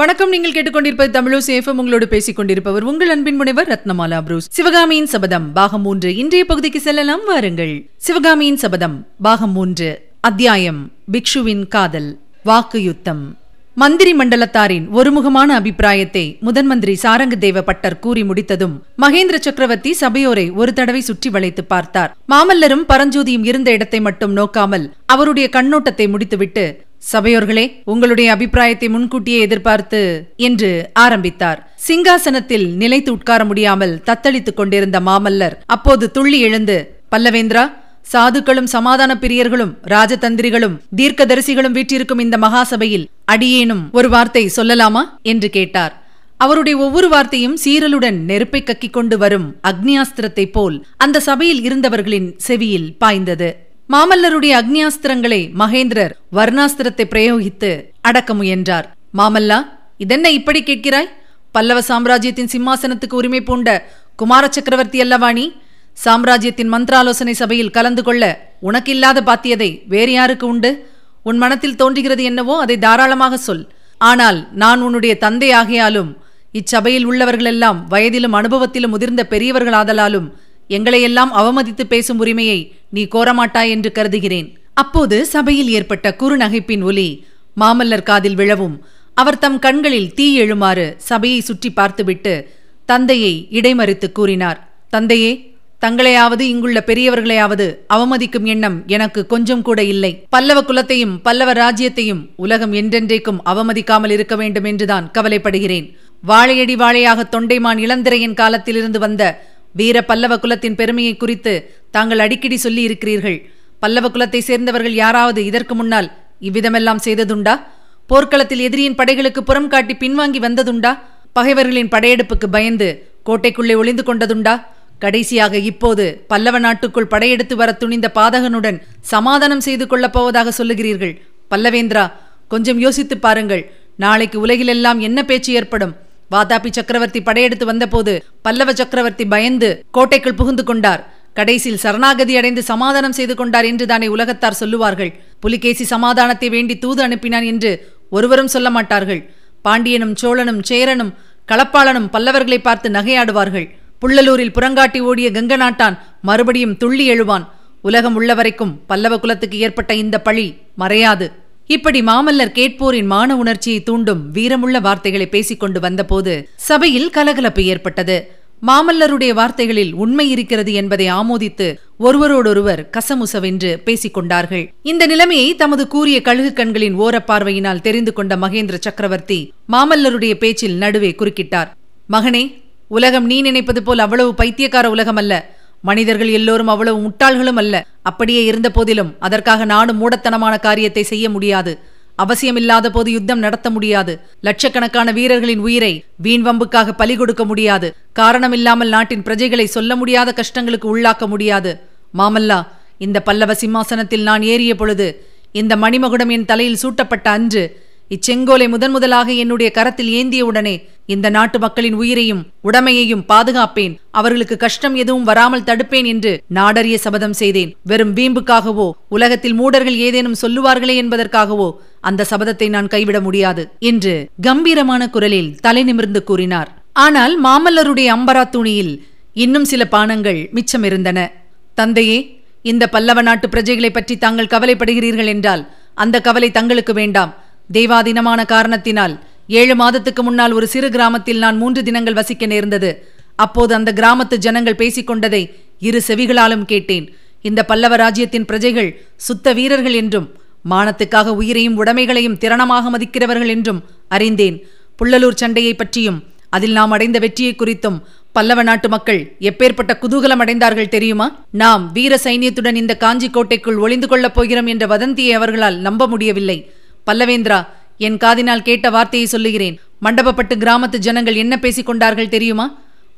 வணக்கம். நீங்கள் கேட்டுக்கொண்டிருப்பது தமிழோ சேஃபம் உங்களோடு பேசிக் கொண்டிருப்பவர் உங்கள் அன்பின் முனைவர் ரத்னமாலா புரூஸ். சிவகாமியின் சபதம் பாகம் மூன்று இன்றைய பகுதிக்கு செல்லலாம். வாருங்கள். சிவகாமியின் சபதம் பாகம் மூன்று அத்தியாயம் பிக்ஷுவின் காதல் வாக்கு யுத்தம் மந்திரி மண்டலத்தாரின் ஒருமுகமான அபிப்பிராயத்தை முதன் மந்திரி சாரங்கதேவ பட்டர் கூறி முடித்ததும் மகேந்திர சக்கரவர்த்தி சபையோரை ஒரு தடவை சுற்றி வளைத்து பார்த்தார். மாமல்லரும் பரஞ்சோதியும் இருந்த இடத்தை மட்டும் நோக்காமல் அவருடைய கண்ணோட்டத்தை முடித்துவிட்டு சபையோர்களே உங்களுடைய அபிப்பிராயத்தை முன்கூட்டியே எதிர்பார்த்து என்று ஆரம்பித்தார். சிங்காசனத்தில் நிலைத்து உட்கார முடியாமல் தத்தளித்துக் கொண்டிருந்த மாமல்லர் அப்போது துள்ளி எழுந்து பல்லவேந்திரா சாதுக்களும் சமாதான பிரியர்களும் ராஜதந்திரிகளும் தீர்க்கதரிசிகளும் வீற்றிருக்கும் இந்த மகாசபையில் அடியேனும் ஒரு வார்த்தை சொல்லலாமா? என்று கேட்டார். அவருடைய ஒவ்வொரு வார்த்தையும் சீரலுடன் நெருப்பை கக்கிக் கொண்டு வரும் அக்னியாஸ்திரத்தைப் போல் அந்த சபையில் இருந்தவர்களின் செவியில் பாய்ந்தது. மாமல்லருடைய அக்னியாஸ்திரங்களை மகேந்திரர் வர்ணாஸ்திரத்தை பிரயோகித்து அடக்க முயன்றார். மாமல்லா இதென்ன இப்படி கேட்கிறாய்? பல்லவ சாம்ராஜ்யத்தின் சிம்மாசனத்துக்கு உரிமை பூண்ட குமார சக்கரவர்த்தி அல்லவாணி? சாம்ராஜ்யத்தின் மந்திராலோசனை சபையில் கலந்து கொள்ள உனக்கு இல்லாத பாத்தியதை வேறு யாருக்கு உண்டு? உன் மனத்தில் தோன்றுகிறது என்னவோ அதை தாராளமாக சொல். ஆனால் நான் உன்னுடைய தந்தை ஆகையாலும் இச்சபையில் உள்ளவர்களெல்லாம் வயதிலும் அனுபவத்திலும் முதிர்ந்த பெரியவர்களாதலாலும் எங்களையெல்லாம் அவமதித்து பேசும் உரிமையை நீ கோரமாட்டாய் என்று கருதுகிறேன். அப்போது சபையில் ஏற்பட்ட குறுநகைப்பின் ஒலி மாமல்லர் காதில் விழவும். அவர் தம் கண்களில் தீ எழுமாறு சபையை சுற்றி பார்த்துவிட்டு தந்தையை இடைமறித்து கூறினார். தந்தையே தங்களையாவது இங்குள்ள பெரியவர்களையாவது அவமதிக்கும் எண்ணம் எனக்கு கொஞ்சம் கூட இல்லை. பல்லவ குலத்தையும் பல்லவ ராஜ்யத்தையும் உலகம் என்றென்றைக்கும் அவமதிக்காமல் இருக்க வேண்டும் என்றுதான் கவலைப்படுகிறேன். வாழையடி வாழையாக தொண்டைமான் இளந்திரையின் காலத்திலிருந்து வந்த வீர பல்லவ குலத்தின் பெருமையை குறித்து தாங்கள் அடிக்கடி சொல்லி இருக்கிறீர்கள் பல்லவ குலத்தை சேர்ந்தவர்கள் யாராவது இதற்கு முன்னால் இவ்விதமெல்லாம் செய்ததுண்டா? போர்க்களத்தில் எதிரியின் படைகளுக்கு புறம் காட்டி பின்வாங்கி வந்ததுண்டா? பகைவர்களின் படையெடுப்புக்கு பயந்து கோட்டைக்குள்ளே ஒளிந்து கொண்டதுண்டா? கடைசியாக இப்போது பல்லவ நாட்டுக்குள் படையெடுத்து வர துணிந்த பாதகனுடன் சமாதானம் செய்து கொள்ளப் போவதாக சொல்லுகிறீர்கள். பல்லவேந்திரா கொஞ்சம் யோசித்துப் பாருங்கள். நாளைக்கு உலகிலெல்லாம் என்ன பேச்சு ஏற்படும்? வாதாபி சக்கரவர்த்தி படையெடுத்து வந்தபோது பல்லவ சக்கரவர்த்தி பயந்து கோட்டைக்குள் புகுந்து கொண்டார். கடைசியில் சரணாகதி அடைந்து சமாதானம் செய்து கொண்டார் என்று தானே உலகத்தார் சொல்லுவார்கள். புலிகேசி சமாதானத்தை வேண்டி தூது அனுப்பினான் என்று ஒருவரும் சொல்ல மாட்டார்கள். பாண்டியனும் சோழனும் சேரனும் களப்பாளனும் பல்லவர்களை பார்த்து நகையாடுவார்கள். புள்ளலூரில் புறங்காட்டி ஓடிய கங்க நாட்டான் மறுபடியும் துள்ளி எழுவான். உலகம் உள்ளவரைக்கும் பல்லவ குலத்துக்கு ஏற்பட்ட இந்த பழி மறையாது. இப்படி மாமல்லர் கேட்போரின் மான உணர்ச்சியை தூண்டும் வீரமுள்ள வார்த்தைகளை பேசிக்கொண்டு வந்தபோது சபையில் கலகலப்பு ஏற்பட்டது. மாமல்லருடைய வார்த்தைகளில் உண்மை இருக்கிறது என்பதை ஆமோதித்து ஒருவரோடொருவர் கசமுசவென்று பேசிக் கொண்டார்கள் இந்த நிலைமையை தமது கூறிய கழுகு கண்களின் ஓரப்பார்வையினால் தெரிந்து கொண்ட மகேந்திர சக்கரவர்த்தி மாமல்லருடைய பேச்சில் நடுவே குறுக்கிட்டார். மகனே உலகம் நீ நினைப்பது போல் அவ்வளவு பைத்தியக்கார உலகம் அல்ல மனிதர்கள் எல்லோரும் அவ்வளவு முட்டாள்களும் அல்ல. அப்படியே இருந்த போதிலும் அதற்காக நானும் மூடத்தனமான காரியத்தை செய்ய முடியாது. அவசியமில்லாத போது யுத்தம் நடத்த முடியாது. லட்சக்கணக்கான வீரர்களின் உயிரை வீண் வம்புக்காக பலி கொடுக்க முடியாது. காரணமில்லாமல் நாட்டின் பிரஜைகளை சொல்ல முடியாத கஷ்டங்களுக்கு உள்ளாக்க முடியாது. மாமல்லா இந்த பல்லவ சிம்மாசனத்தில் நான் ஏறிய பொழுது இந்த மணிமகுடம் என் தலையில் சூட்டப்பட்ட அன்று இச்செங்கோலை முதன் முதலாக என்னுடைய கரத்தில் ஏந்தியவுடனே இந்த நாட்டு மக்களின் உயிரையும் உடமையையும் பாதுகாப்பேன். அவர்களுக்கு கஷ்டம் எதுவும் வராமல் தடுப்பேன் என்று நாடறிய சபதம் செய்தேன். வெறும் வீம்புக்காகவோ உலகத்தில் மூடர்கள் ஏதேனும் சொல்லுவார்களே என்பதற்காகவோ அந்த சபதத்தை நான் கைவிட முடியாது என்று கம்பீரமான குரலில் தலை நிமிர்ந்து கூறினார். ஆனால் மாமல்லருடைய அம்பரா துணியில் இன்னும் சில பானங்கள் மிச்சமிருந்தன. தந்தையே இந்த பல்லவ நாட்டு பிரஜைகளை பற்றி தாங்கள் கவலைப்படுகிறீர்கள் என்றால் அந்த கவலை தங்களுக்கு வேண்டாம். தெய்வாதீனமான காரணத்தினால் ஏழு மாதத்துக்கு முன்னால் ஒரு சிறு கிராமத்தில் நான் மூன்று தினங்கள் வசிக்க நேர்ந்தது. அப்போது அந்த கிராமத்து ஜனங்கள் பேசிக்கொண்டதை இரு செவிகளாலும் கேட்டேன். இந்த பல்லவ ராஜ்யத்தின் பிரஜைகள் சுத்த வீரர்கள் என்றும் மானத்துக்காக உயிரையும் உடைமைகளையும் திறனமாக மதிக்கிறவர்கள் என்றும் அறிந்தேன். புள்ளலூர் சண்டையை பற்றியும் அதில் நாம் அடைந்த வெற்றியை குறித்தும் பல்லவ நாட்டு மக்கள் எப்பேற்பட்ட குதூகலம் அடைந்தார்கள் தெரியுமா? நாம் வீர சைன்யத்துடன் இந்த காஞ்சி கோட்டைக்குள் ஒளிந்து கொள்ளப் போகிறோம் என்ற வதந்தியை அவர்களால் நம்ப முடியவில்லை. பல்லவேந்திரா என் காதினால் கேட்ட வார்த்தையை சொல்லுகிறேன். மண்டபப்பட்டு கிராமத்து ஜனங்கள் என்ன பேசிக் கொண்டார்கள் தெரியுமா?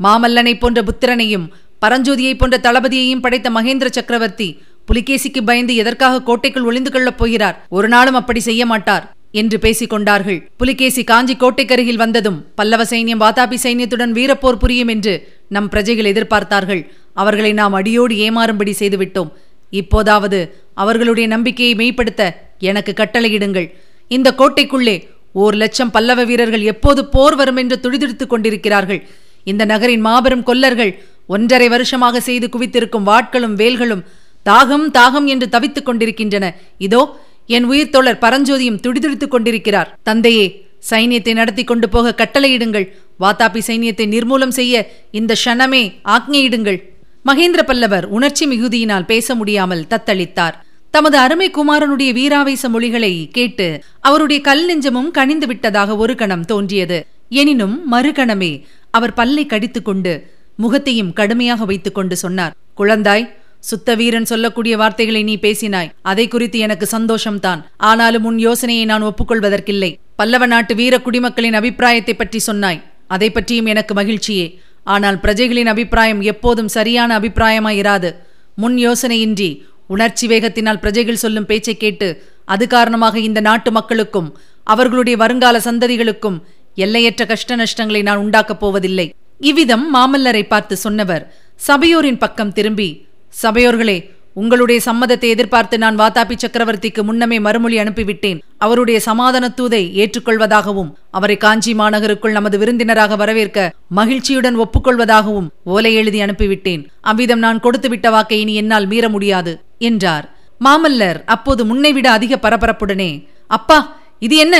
மாமல்லனை போன்ற புத்திரனையும் பரஞ்சோதியை போன்ற தளபதியையும் படைத்த மகேந்திர சக்கரவர்த்தி புலிகேசிக்கு பயந்து எதற்காக கோட்டைக்குள் ஒளிந்து கொள்ளப் போகிறார்? ஒரு நாளும் அப்படி செய்ய மாட்டார் என்று பேசிக் கொண்டார்கள். புலிகேசி காஞ்சி கோட்டைக்கருகில் வந்ததும் பல்லவ சைன்யம் வாதாபி சைன்யத்துடன் வீரப்போர் புரியும் என்று நம் பிரஜைகள் எதிர்பார்த்தார்கள். அவர்களை நாம் அடியோடு ஏமாறும்படி செய்துவிட்டோம். இப்போதாவது அவர்களுடைய நம்பிக்கையை மெய்ப்படுத்த எனக்கு கட்டளையிடுங்கள். இந்த கோட்டைக்குள்ளே ஓர் லட்சம் பல்லவ வீரர்கள் எப்போது போர் வரும் என்று துடிதுடித்துக் கொண்டிருக்கிறார்கள். இந்த நகரின் மாபெரும் கொல்லர்கள் ஒன்றரை வருஷமாக செய்து குவித்திருக்கும் வாட்களும் வேல்களும் தாகம் தாகம் என்று தவித்துக் கொண்டிருக்கின்றன. இதோ என் உயிர் தோழர் பரஞ்சோதியும் துடிதுடித்துக் கொண்டிருக்கிறார். தந்தையே சைனியத்தை நடத்தி கொண்டு போக கட்டளையிடுங்கள். வாத்தாபி சைனியத்தை நிர்மூலம் செய்ய இந்த க்ஷணமே ஆக்ஞையிடுங்கள். மகேந்திர பல்லவர் உணர்ச்சி மிகுதியினால் பேச முடியாமல் தத்தளித்தார். தமது அருமை குமாரனுடைய வீராவேச மொழிகளை கேட்டு அவருடைய கல் நெஞ்சமும் கனிந்து விட்டதாக ஒரு கணம் தோன்றியது. எனினும் மறுகணமே அவர் பல்லை கடித்துக்கொண்டு முகத்தையும் கடுமையாக வைத்துக் கொண்டு சொன்னார். குழந்தாய் சுத்த வீரன் சொல்லக்கூடிய வார்த்தைகளை நீ பேசினாய். அதை குறித்து எனக்கு சந்தோஷம்தான். ஆனாலும் உன் யோசனையை நான் ஒப்புக்கொள்வதற்கில்லை. பல்லவ நாட்டு வீர குடிமக்களின் அபிப்பிராயத்தை பற்றி சொன்னாய். அதை பற்றியும் எனக்கு மகிழ்ச்சியே. ஆனால் பிரஜைகளின் அபிப்பிராயம் எப்போதும் சரியான அபிப்பிராயமாயிராது. முன் யோசனையின்றி உணர்ச்சி வேகத்தினால் பிரஜைகள் சொல்லும் பேச்சை கேட்டு அது காரணமாக இந்த நாட்டு மக்களுக்கும் அவர்களுடைய வருங்கால சந்ததிகளுக்கும் எல்லையற்ற கஷ்ட நஷ்டங்களை நான் உண்டாக்கப் போவதில்லை. இவ்விதம் மாமல்லரை பார்த்து சொன்னவர் சபையோரின் பக்கம் திரும்பி சபையோர்களே உங்களுடைய சம்மதத்தை எதிர்பார்த்து நான் வாதாபி சக்கரவர்த்திக்கு முன்னமே மறுமொழி அனுப்பிவிட்டேன். அவருடைய சமாதான தூதை ஏற்றுக்கொள்வதாகவும் அவரை காஞ்சி மாநகருக்குள் நமது விருந்தினராக வரவேற்க மகிழ்ச்சியுடன் ஒப்புக்கொள்வதாகவும் ஓலை எழுதி அனுப்பிவிட்டேன். அவ்விதம் நான் கொடுத்துவிட்ட வாக்கை இனி என்னால் மீற முடியாது. என்றார். மாமல்லர் அப்போது முன்னைவிட அதிக பரபரப்புடனே அப்பா இது என்ன?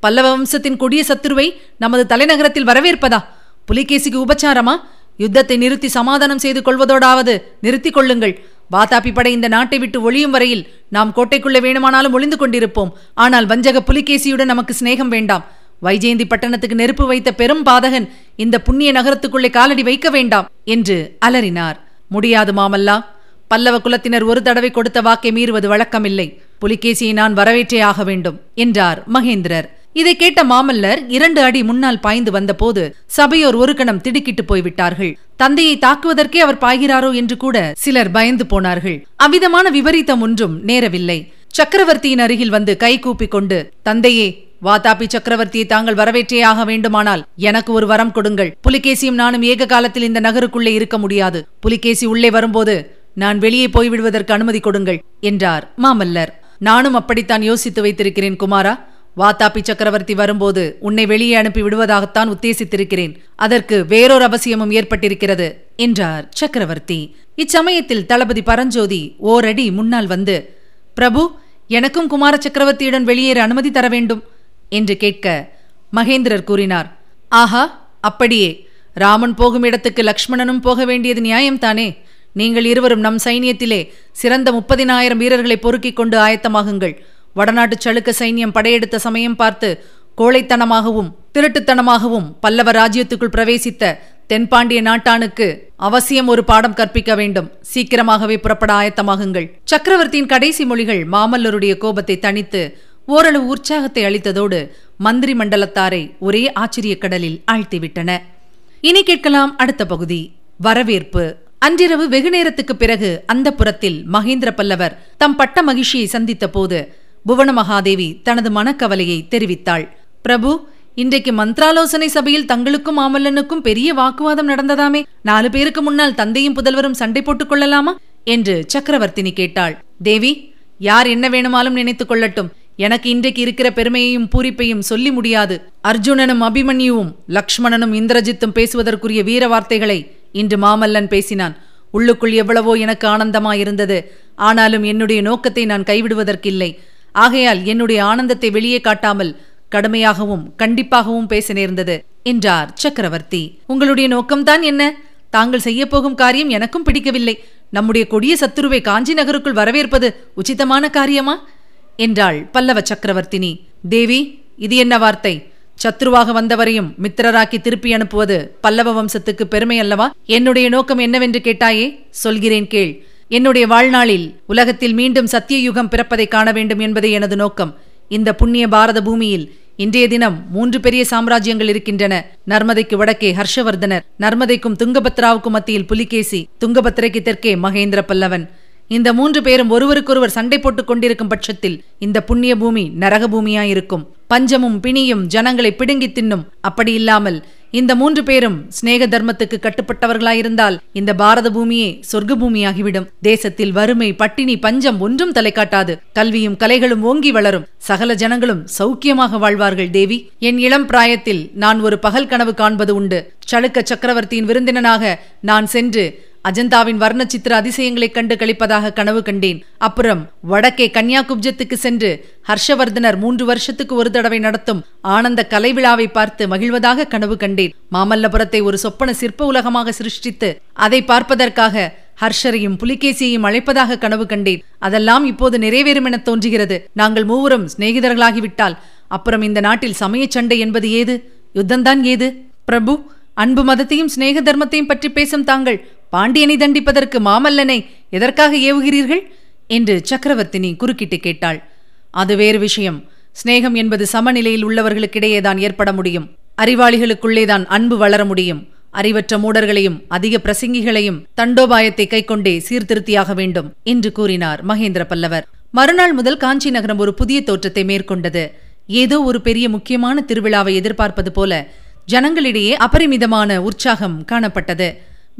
பல்லவ வம்சத்தின் கொடிய சத்துருவை நமது தலைநகரத்தில் வரவேற்பதா? புலிகேசிக்கு உபச்சாரமா? யுத்தத்தை நிறுத்தி சமாதானம் செய்து கொள்வதோடாவது நிறுத்திக் கொள்ளுங்கள். வாதாபி படை இந்த நாட்டை விட்டு ஒளியும் வரையில் நாம் கோட்டைக்குள்ளே வேணுமானாலும் ஒளிந்து கொண்டிருப்போம். ஆனால் வஞ்சக புலிகேசியுடன் நமக்கு சிநேகம் வேண்டாம். வைஜெயந்தி பட்டணத்துக்கு நெருப்பு வைத்த பெரும் பாதகன் இந்த புண்ணிய நகரத்துக்குள்ளே காலடி வைக்க வேண்டாம் என்று அலறினார். முடியாது மாமல்லா. பல்லவ குலத்தினர் ஒரு தடவை கொடுத்த வாக்கை மீறுவது வழக்கமில்லை. புலிகேசியை நான் வரவேற்றே ஆக வேண்டும் என்றார் மகேந்திரர். இதை கேட்ட மாமல்லர் இரண்டு அடி முன்னால் பாய்ந்து வந்தபோது சபையோர் ஒரு கணம் திடுக்கிட்டு போய்விட்டார்கள். தந்தையை தாக்குவதற்கே அவர் பாய்கிறாரோ என்று கூட சிலர் பயந்து போனார்கள். அவ்விதமான விபரீதம் ஒன்றும் நேரவில்லை. சக்கரவர்த்தியின் அருகில் வந்து கை கூப்பிக் கொண்டு தந்தையே வாதாபி சக்கரவர்த்தியை தாங்கள் வரவேற்றே ஆக வேண்டுமானால் எனக்கு ஒரு வரம் கொடுங்கள். புலிகேசியும் நானும் ஏக காலத்தில் இந்த நகருக்குள்ளே இருக்க முடியாது. புலிகேசி உள்ளே வரும்போது நான் வெளியே போய்விடுவதற்கு அனுமதி கொடுங்கள் என்றார் மாமல்லர். நானும் அப்படித்தான் யோசித்து வைத்திருக்கிறேன் குமாரா. வாத்தாபி சக்கரவர்த்தி வரும்போது உன்னை வெளியே அனுப்பி விடுவதாகத்தான் உத்தேசித்திருக்கிறேன். அதற்கு வேறொரு அவசியமும் ஏற்பட்டிருக்கிறது என்றார் சக்கரவர்த்தி. இச்சமயத்தில் தளபதி பரஞ்சோதி ஓரடி முன்னால் வந்து பிரபு எனக்கும் குமார சக்கரவர்த்தியுடன் வெளியேற அனுமதி தர வேண்டும் என்று கேட்க மகேந்திரர் கூறினார். ஆஹா அப்படியே. ராமன் போகும் இடத்துக்கு லக்ஷ்மணனும் போக வேண்டியது நியாயம்தானே? நீங்கள் இருவரும் நம் சைனியத்திலே சிறந்த முப்பதினாயிரம் வீரர்களை பொறுக்கிக் கொண்டு ஆயத்தமாகுங்கள். வடநாட்டு சளுக்க சைன்யம் படையெடுத்த சமயம் பார்த்து கோழைத்தனமாகவும் திருட்டுத்தனமாகவும் பல்லவ ராஜ்யத்துக்குள் பிரவேசித்த தென்பாண்டிய நாட்டானுக்கு அவசியம் ஒரு பாடம் கற்பிக்க வேண்டும். சீக்கிரமாகவே புறப்பட ஆயத்தமாகுங்கள். சக்கரவர்த்தியின் கடைசி மொழிகள் மாமல்லருடைய கோபத்தை தணித்து ஓரளவு உற்சாகத்தை அளித்ததோடு மந்திரி மண்டலத்தாரை ஒரே ஆச்சரிய கடலில் ஆழ்த்திவிட்டன. இனி கேட்கலாம் அடுத்த பகுதி. வரவேற்பு அன்றிரவு வெகு நேரத்துக்கு பிறகு அந்த புறத்தில் மகேந்திர பல்லவர் தம் பட்ட மகிழ்ச்சியை சந்தித்த போது புவன மகாதேவி தனது மனக்கவலையை தெரிவித்தாள். பிரபு இன்றைக்கு மந்திராலோசனை சபையில் தங்களுக்கும் மாமல்லனுக்கும் பெரிய வாக்குவாதம் நடந்ததாமே. நாலு பேருக்கு முன்னால் தந்தையும் புதல்வரும் சண்டை போட்டுக் கொள்ளலாமா? என்று சக்கரவர்த்தினி கேட்டாள். தேவி யார் என்ன வேணுமாலும் நினைத்துக் கொள்ளட்டும். எனக்கு இன்றைக்கு இருக்கிற பெருமையையும் பூரிப்பையும் சொல்லி முடியாது. அர்ஜுனனும் அபிமன்யுவும் லக்ஷ்மணனும் இந்திரஜித்தும் பேசுவதற்குரிய வீர வார்த்தைகளை இன்று மாமல்லன் பேசினான் உள்ளுக்குள் எவ்வளவோ எனக்கு ஆனந்தமாயிருந்தது. ஆனாலும் என்னுடைய நோக்கத்தை நான் கைவிடுவதற்கில்லை. ஆகையால் என்னுடைய ஆனந்தத்தை வெளியே காட்டாமல் கடுமையாகவும் கண்டிப்பாகவும் பேச நேர்ந்தது என்றார் சக்கரவர்த்தி. உங்களுடைய நோக்கம்தான் என்ன? தாங்கள் செய்யப்போகும் காரியம் எனக்கும் பிடிக்கவில்லை. நம்முடைய கொடிய சத்துருவை காஞ்சி நகருக்குள் வரவேற்பது உச்சிதமான காரியமா? என்றாள் பல்லவ சக்கரவர்த்தினி. தேவி இது என்ன வார்த்தை? சத்ருவாக வந்தவரையும் மித்திரராக்கி திருப்பி அனுப்புவது பல்லவ வம்சத்துக்கு பெருமை அல்லவா என்னுடைய நோக்கம் என்னவென்று கேட்டாயே? சொல்கிறேன் கேள். என்னுடைய வாழ்நாளில் உலகத்தில் மீண்டும் சத்திய யுகம் பிறப்பதை காண வேண்டும் என்பதே எனது நோக்கம். இந்த புண்ணிய பாரத பூமியில் இன்றைய தினம் மூன்று பெரிய சாம்ராஜ்யங்கள் இருக்கின்றன. நர்மதைக்கு வடக்கே ஹர்ஷவர்தனர் நர்மதைக்கும் துங்கபத்ராவுக்கும் மத்தியில் புலிகேசி துங்கபத்திரைக்கு தெற்கே மகேந்திர பல்லவன். இந்த மூன்று பேரும் ஒருவருக்கொருவர் சண்டை போட்டுக் கொண்டிருக்கும் பட்சத்தில் இந்த புண்ணிய பூமி நரக பூமியாயிருக்கும் பஞ்சமும் பிணியும் ஜனங்களை பிடுங்கி தின்னும். அப்படி இல்லாமல் இந்த மூன்று பேரும் சிநேக தர்மத்துக்கு கட்டுப்பட்டவர்களாயிருந்தால் இந்த பாரத பூமியே சொர்க்க பூமியாகிவிடும் தேசத்தில் வறுமை பட்டினி பஞ்சம் ஒன்றும் தலை காட்டாது. கல்வியும் கலைகளும் ஓங்கி வளரும். சகல ஜனங்களும் சௌக்கியமாக வாழ்வார்கள் தேவி. என் இளம் பிராயத்தில் நான் ஒரு பகல் கனவு காண்பது உண்டு. சளுக்க சக்கரவர்த்தியின் விருந்தினனாக நான் சென்று அஜந்தாவின் வர்ண சித்திர அதிசயங்களைக் கண்டு கழிப்பதாக கனவு கண்டேன். அப்புறம் வடக்கே கன்னியாகுப்ஜத்துக்கு சென்று ஹர்ஷவர்தனர் மூன்று வருஷத்துக்கு ஒரு தடவை நடத்தும் ஆனந்த கலை விழாவை பார்த்து மகிழ்வதாக கனவு கண்டேன். மாமல்லபுரத்தை ஒரு சொப்பன சிற்ப உலகமாக சிருஷ்டித்து அதை பார்ப்பதற்காக ஹர்ஷரையும் புலிகேசியையும் அழைப்பதாக கனவு கண்டேன். அதெல்லாம் இப்போது நிறைவேறும் என தோன்றுகிறது. நாங்கள் மூவரும் சிநேகிதர்களாகிவிட்டால் அப்புறம் இந்த நாட்டில் சமயச் சண்டை என்பது ஏது? யுத்தம்தான் ஏது? பிரபு அன்பு மதத்தையும் சிநேக தர்மத்தையும் பற்றி பேசும் தாங்கள் பாண்டியனை தண்டிப்பதற்கு மாமல்லனை எதற்காக ஏவுகிறீர்கள்? என்று சக்கரவர்த்தினி குறுக்கிட்டு கேட்டாள். அது வேறு விஷயம். சிநேகம் என்பது சமநிலையில் உள்ளவர்களுக்கிடையேதான் ஏற்பட முடியும். அறிவாளிகளுக்குள்ளேதான் அன்பு வளர முடியும். அறிவற்ற மூடர்களையும் அதிக பிரசங்கிகளையும் தண்டோபாயத்தை கைக்கொண்டே சீர்திருத்தியாக வேண்டும் என்று கூறினார் மகேந்திர பல்லவர். மறுநாள் முதல் காஞ்சி நகரம் ஒரு புதிய தோற்றத்தை மேற்கொண்டது. ஏதோ ஒரு பெரிய முக்கியமான திருவிழாவை எதிர்பார்ப்பது போல ஜனங்களிடையே அபரிமிதமான உற்சாகம் காணப்பட்டது.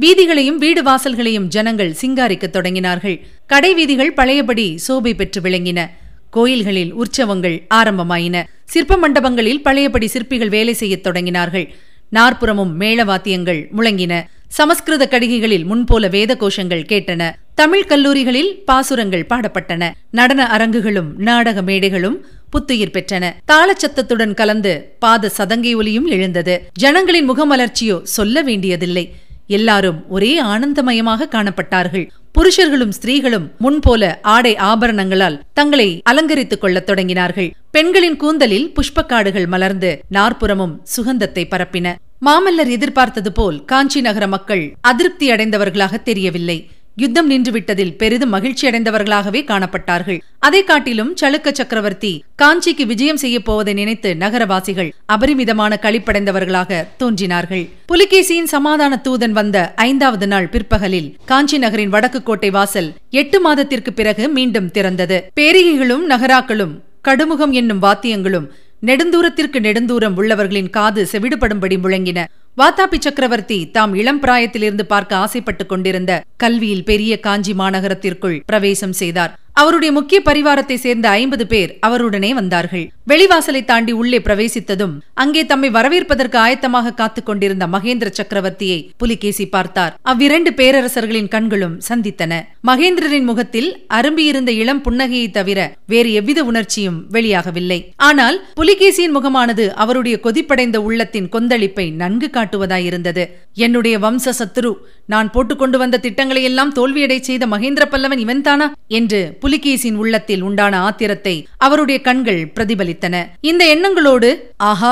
வீதிகளையும் வீடு வாசல்களையும் ஜனங்கள் சிங்காரிக்கத் தொடங்கினார்கள். கடை வீதிகள் பழையபடி சோபை பெற்று விளங்கின. கோயில்களில் உற்சவங்கள் ஆரம்பமாயின. சிற்ப மண்டபங்களில் பழையபடி சிற்பிகள் வேலை செய்யத் தொடங்கினார்கள். நாற்புறமும் மேளவாத்தியங்கள் முழங்கின. சமஸ்கிருத கடிகைகளில் முன்போல வேத கோஷங்கள் கேட்டன. தமிழ் கல்லூரிகளில் பாசுரங்கள் பாடப்பட்டன. நடன அரங்குகளும் நாடக மேடைகளும் புத்துயிர் பெற்றன. தாளச்சத்தத்துடன் கலந்து பாத சதங்கை ஒலியும் எழுந்தது. ஜனங்களின் முகமலர்ச்சியோ சொல்ல வேண்டியதில்லை. எல்லாரும் ஒரே ஆனந்தமயமாக காணப்பட்டார்கள். புருஷர்களும் ஸ்திரீகளும் முன்போல ஆடை ஆபரணங்களால் தங்களை அலங்கரித்துக் கொள்ளத் தொடங்கினார்கள். பெண்களின் கூந்தலில் புஷ்பக்காடுகள் மலர்ந்து நாற்புறமும் சுகந்தத்தை பரப்பின. மாமல்லர் எதிர்பார்த்தது போல் காஞ்சி நகர மக்கள் அதிருப்தி அடைந்தவர்களாக தெரியவில்லை. யுத்தம் நின்றுவிட்டதில் பெரிதும் மகிழ்ச்சி அடைந்தவர்களாகவே காணப்பட்டார்கள். அதை காட்டிலும் சளுக்க சக்கரவர்த்தி காஞ்சிக்கு விஜயம் செய்ய போவதை நினைத்து நகரவாசிகள் அபரிமிதமான களிப்படைந்தவர்களாக தோன்றினார்கள். புலிகேசியின் சமாதான தூதன் வந்த ஐந்தாவது நாள் பிற்பகலில் காஞ்சி நகரின் வடக்கு கோட்டை வாசல் எட்டு மாதத்திற்கு பிறகு மீண்டும் திறந்தது. பேரிகைகளும் நகராக்களும் கடுமுகம் என்னும் வாத்தியங்களும் நெடுந்தூரத்திற்கு நெடுந்தூரம் உள்ளவர்களின் காது செவிடுபடும்படி முழங்கின. வாத்தாபி சக்கரவர்த்தி தாம் இளம் பிராயத்திலிருந்து பார்க்க ஆசைப்பட்டுக் கொண்டிருந்த கல்வியில் பெரிய காஞ்சி மாநகரத்திற்குள் பிரவேசம் செய்தார். அவருடைய முக்கிய பரிவாரத்தை சேர்ந்த ஐம்பது பேர் அவருடனே வந்தார்கள். வெளிவாசலை தாண்டி உள்ளே பிரவேசித்ததும் அங்கே தம்மை வரவேற்பதற்கு ஆயத்தமாக காத்துக் கொண்டிருந்த மகேந்திர சக்கரவர்த்தியை புலிகேசி பார்த்தார். அவ்விரண்டு பேரரசர்களின் கண்களும் சந்தித்தன. மகேந்திரரின் முகத்தில் அரும்பியிருந்த இளம் புன்னகையை தவிர வேறு எவ்வித உணர்ச்சியும் வெளியாகவில்லை. ஆனால் புலிகேசியின் முகமானது அவருடைய கொதிப்படைந்த உள்ளத்தின் கொந்தளிப்பை நன்கு காட்டுவதாயிருந்தது. என்னுடைய வம்ச சத்துரு நான் போட்டுக்கொண்டு வந்த திட்டங்களை எல்லாம் தோல்வியடை செய்த மகேந்திர பல்லவன் இவன்தானா? என்று புலிகேசின் உள்ளத்தில் உண்டான ஆத்திரத்தை அவருடைய கண்கள் பிரதிபலித்தன. இந்த எண்ணங்களோடு ஆஹா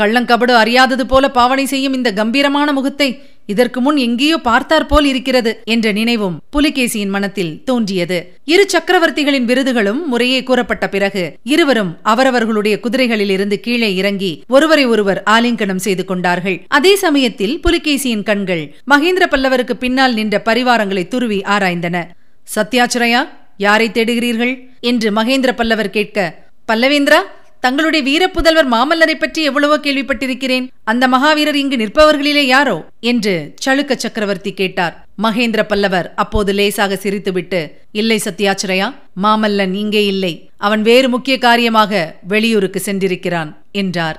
கள்ளங்கபடு அறியாதது போல பாவனை செய்யும் இந்த கம்பீரமான முகத்தை இதற்கு முன் எங்கேயோ பார்த்தார் போல் இருக்கிறது என்ற நினைவும் புலிகேசியின் மனத்தில் தோன்றியது. இரு சக்கரவர்த்திகளின் விருதுகளும் முறையே கூறப்பட்ட பிறகு இருவரும் அவரவர்களுடைய குதிரைகளில் இருந்து கீழே இறங்கி ஒருவரை ஒருவர் ஆலிங்கனம் செய்து கொண்டார்கள். அதே சமயத்தில் புலிகேசியின் கண்கள் மகேந்திர பல்லவருக்கு பின்னால் நின்ற பரிவாரங்களை துருவி ஆராய்ந்தன. சத்யாச்சிரயா யாரை தேடுகிறீர்கள்? என்று மகேந்திர பல்லவர் கேட்க பல்லவேந்திரா தங்களுடைய வீரப்புதல்வர் மாமல்லரை பற்றி எவ்வளவோ கேள்விப்பட்டிருக்கிறேன். அந்த மகாவீரர் இங்கு நிற்பவர்களிலே யாரோ? என்று சளுக்க சக்கரவர்த்தி கேட்டார். மகேந்திர பல்லவர் அப்போது லேசாக சிரித்துவிட்டு இல்லை சத்யாச்சிரயா மாமல்லன் இங்கே இல்லை. அவன் வேறு முக்கிய காரியமாக வெளியூருக்கு சென்றிருக்கிறான் என்றார்.